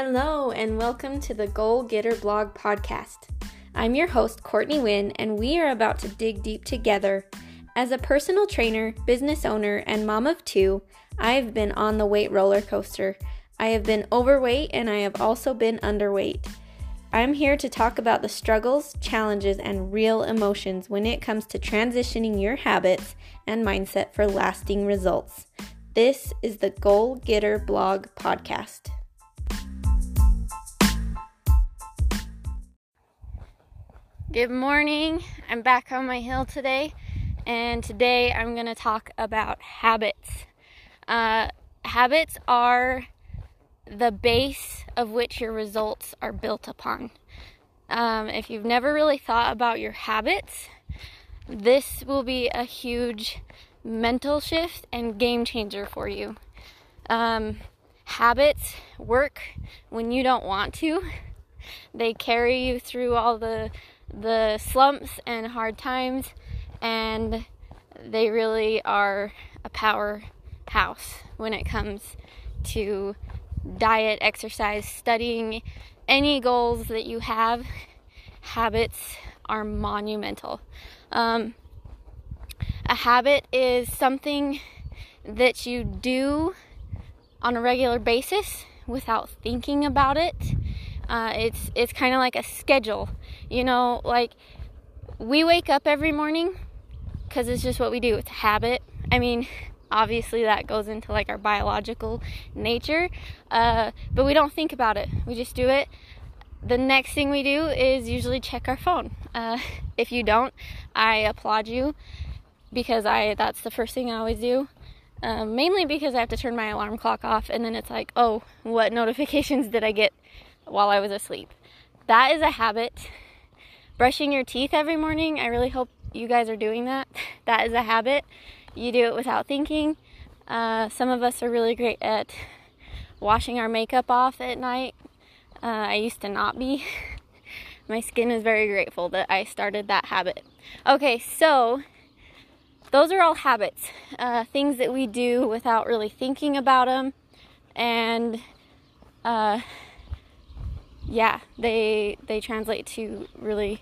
Hello, and welcome to the Goal Getter Blog Podcast. I'm your host, Courtney Wynn, and we are about to dig deep together. As a personal trainer, business owner, and mom of two, I've been on the weight roller coaster. I have been overweight and I have also been underweight. I'm here to talk about the struggles, challenges, and real emotions when it comes to transitioning your habits and mindset for lasting results. This is the Goal Getter Blog Podcast. Good morning. I'm back on my hill today, and today I'm going to talk about habits. Uh, habits are the base of which your results are built upon. Um, if you've never really thought about your habits, this will be a huge mental shift and game changer for you. Um, habits work when you don't want to. They carry you through all the the slumps and hard times, and they really are a powerhouse when it comes to diet, exercise, studying, any goals that you have. Habits are monumental. Um, a habit is something that you do on a regular basis without thinking about it. Uh, it's it's kind of like a schedule, you know. Like we wake up every morning because it's just what we do. It's habit. I mean, obviously that goes into like our biological nature, uh, but we don't think about it. We just do it. The next thing we do is usually check our phone. Uh, if you don't, I applaud you because I that's the first thing I always do. Um, mainly because I have to turn my alarm clock off, and then it's like, oh, what notifications did I get while I was asleep. That is a habit. Brushing your teeth every morning, I really hope you guys are doing that. That is a habit. You do it without thinking. Uh, some of us are really great at washing our makeup off at night. Uh, I used to not be. My skin is very grateful that I started that habit. Okay, so those are all habits, uh, things that we do without really thinking about them, and uh, yeah, they they translate to really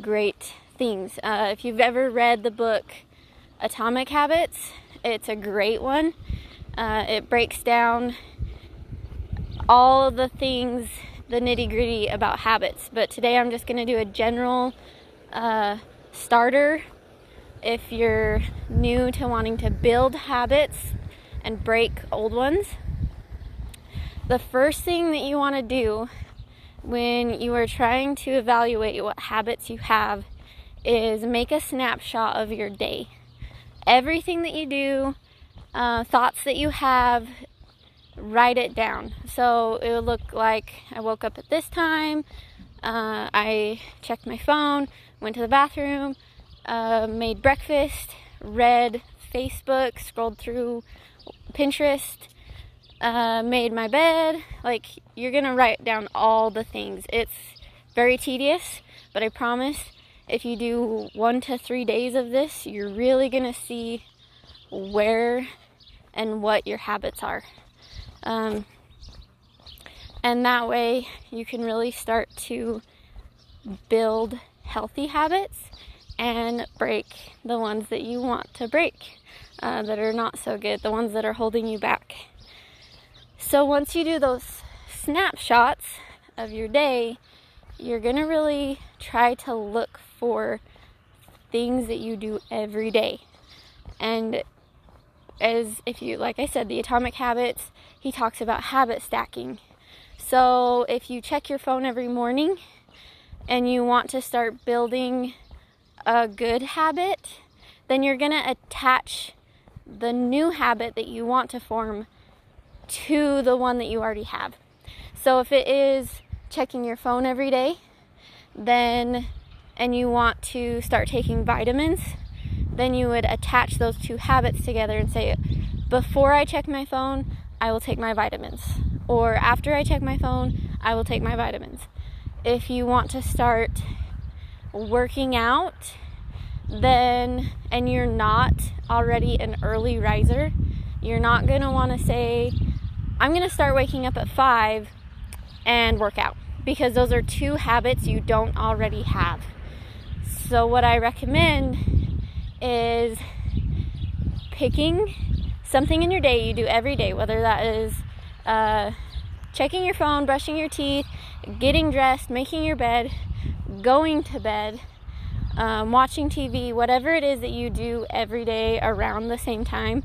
great things. Uh, if you've ever read the book Atomic Habits, it's a great one. Uh, it breaks down all the things, the nitty gritty about habits. But today I'm just going to do a general uh, starter. If you're new to wanting to build habits and break old ones, the first thing that you want to do when you are trying to evaluate what habits you have is make a snapshot of your day. Everything that you do, uh, thoughts that you have, write it down. So it would look like I woke up at this time, uh, I checked my phone, went to the bathroom, uh, made breakfast, read Facebook, scrolled through Pinterest, uh, made my bed. Like, you're gonna write down all the things. It's very tedious, but I promise if you do one to three days of this, you're really gonna see where and what your habits are. Um, and that way you can really start to build healthy habits and break the ones that you want to break uh, that are not so good, the ones that are holding you back. So once you do those snapshots of your day, you're going to really try to look for things that you do every day. And as if you, like I said, the atomic habits, he talks about habit stacking. So if you check your phone every morning and you want to start building a good habit, then you're going to attach the new habit that you want to form to the one that you already have. So if it is checking your phone every day, then and you want to start taking vitamins, then you would attach those two habits together and say, before I check my phone, I will take my vitamins. Or after I check my phone, I will take my vitamins. If you want to start working out, then, and you're not already an early riser, you're not going to want to say, I'm going to start waking up at 5 and work out because those are two habits you don't already have. So, what I recommend is picking something in your day you do every day, whether that is uh, checking your phone, brushing your teeth, getting dressed, making your bed, going to bed, um, watching TV, whatever it is that you do every day around the same time.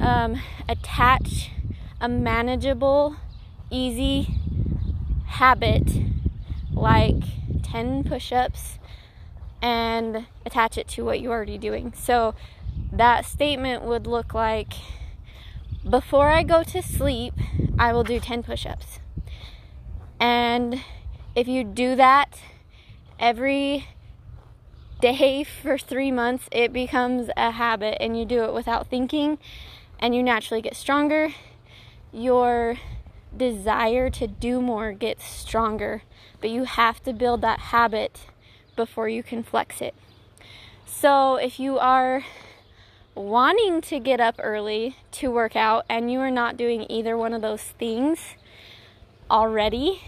Um, attach a manageable, easy habit like 10 push ups and attach it to what you're already doing. So that statement would look like before I go to sleep, I will do 10 push ups. And if you do that every day for three months, it becomes a habit and you do it without thinking and you naturally get stronger. Your desire to do more gets stronger, but you have to build that habit before you can flex it. So if you are wanting to get up early to work out and you are not doing either one of those things already,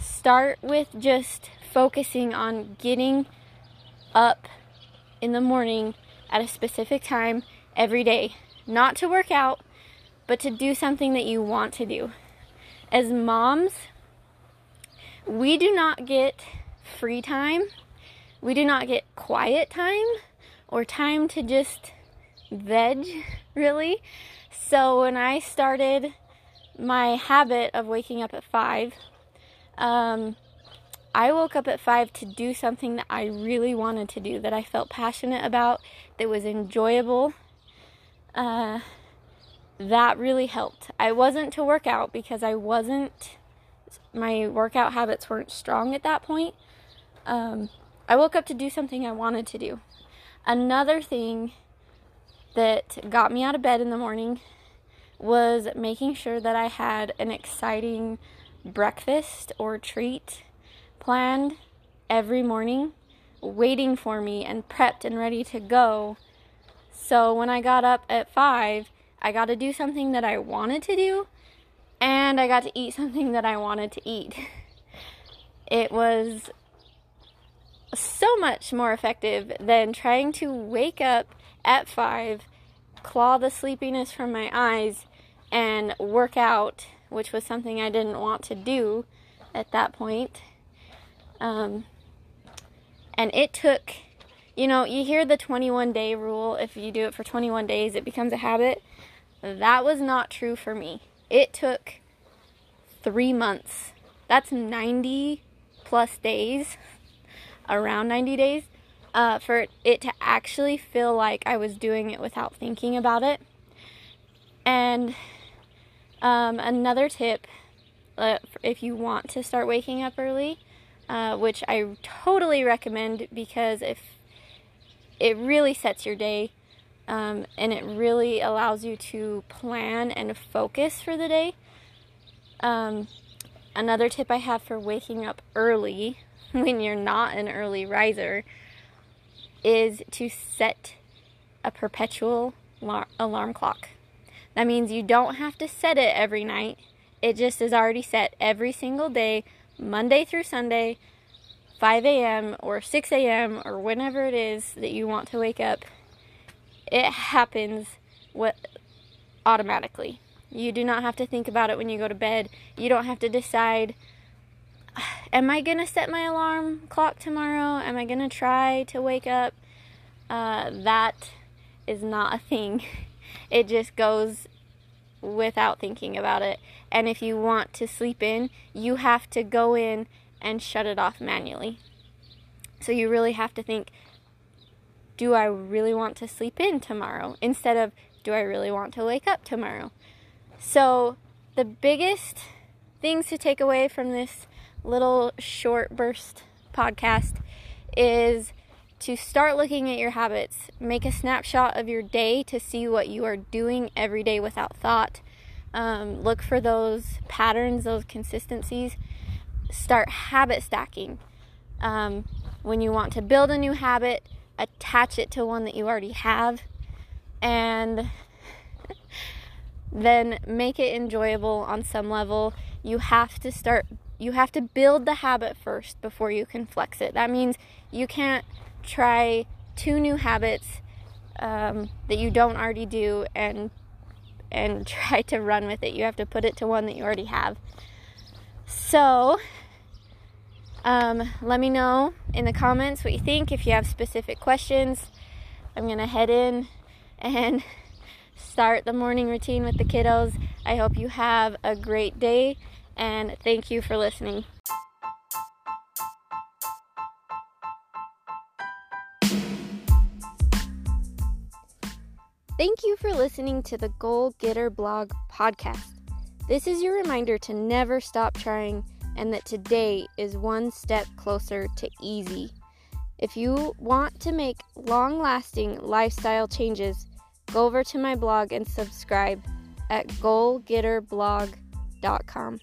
start with just focusing on getting up in the morning at a specific time every day. Not to work out, but to do something that you want to do. As moms, we do not get free time, we do not get quiet time or time to just veg, really. So when I started my habit of waking up at 5, um, I woke up at 5 to do something that I really wanted to do, that I felt passionate about, that was enjoyable. Uh, that really helped. I wasn't to work out because I wasn't, my workout habits weren't strong at that point. Um, I woke up to do something I wanted to do. Another thing that got me out of bed in the morning was making sure that I had an exciting breakfast or treat planned every morning, waiting for me and prepped and ready to go. So when I got up at 5, I got to do something that I wanted to do and I got to eat something that I wanted to eat. It was so much more effective than trying to wake up at 5, claw the sleepiness from my eyes, and work out, which was something I didn't want to do at that point. Um, and it took, you know, you hear the 21 day rule. If you do it for 21 days, it becomes a habit. That was not true for me. It took three months. That's 90 plus days, around 90 days uh, for it to actually feel like I was doing it without thinking about it. And um, another tip uh, if you want to start waking up early, uh, which I totally recommend because if it really sets your day um, and it really allows you to plan and focus for the day. Um, another tip I have for waking up early when you're not an early riser is to set a perpetual alarm clock. That means you don't have to set it every night. It just is already set every single day, Monday through Sunday, 5 a.m. or 6 a.m. or whenever it is that you want to wake up. It happens what automatically. You do not have to think about it when you go to bed. You don't have to decide am I going to set my alarm clock tomorrow? Am I going to try to wake up? Uh, that is not a thing. It just goes without thinking about it. And if you want to sleep in, you have to go in and shut it off manually. So you really have to think do I really want to sleep in tomorrow? Instead of do I really want to wake up tomorrow? So the biggest things to take away from this little short burst podcast is to start looking at your habits. Make a snapshot of your day to see what you are doing every day without thought. Um, look for those patterns, those consistencies. Start habit stacking. Um, when you want to build a new habit, attach it to one that you already have. And then make it enjoyable on some level you have to start you have to build the habit first before you can flex it. That means you can't try two new habits um, that you don't already do and and try to run with it. You have to put it to one that you already have. So, um, let me know in the comments what you think. If you have specific questions, I'm gonna head in and start the morning routine with the kiddos. I hope you have a great day and thank you for listening. Thank you for listening to the Goal Getter Blog podcast. This is your reminder to never stop trying and that today is one step closer to easy. If you want to make long lasting lifestyle changes, go over to my blog and subscribe at goalgetterblog.com.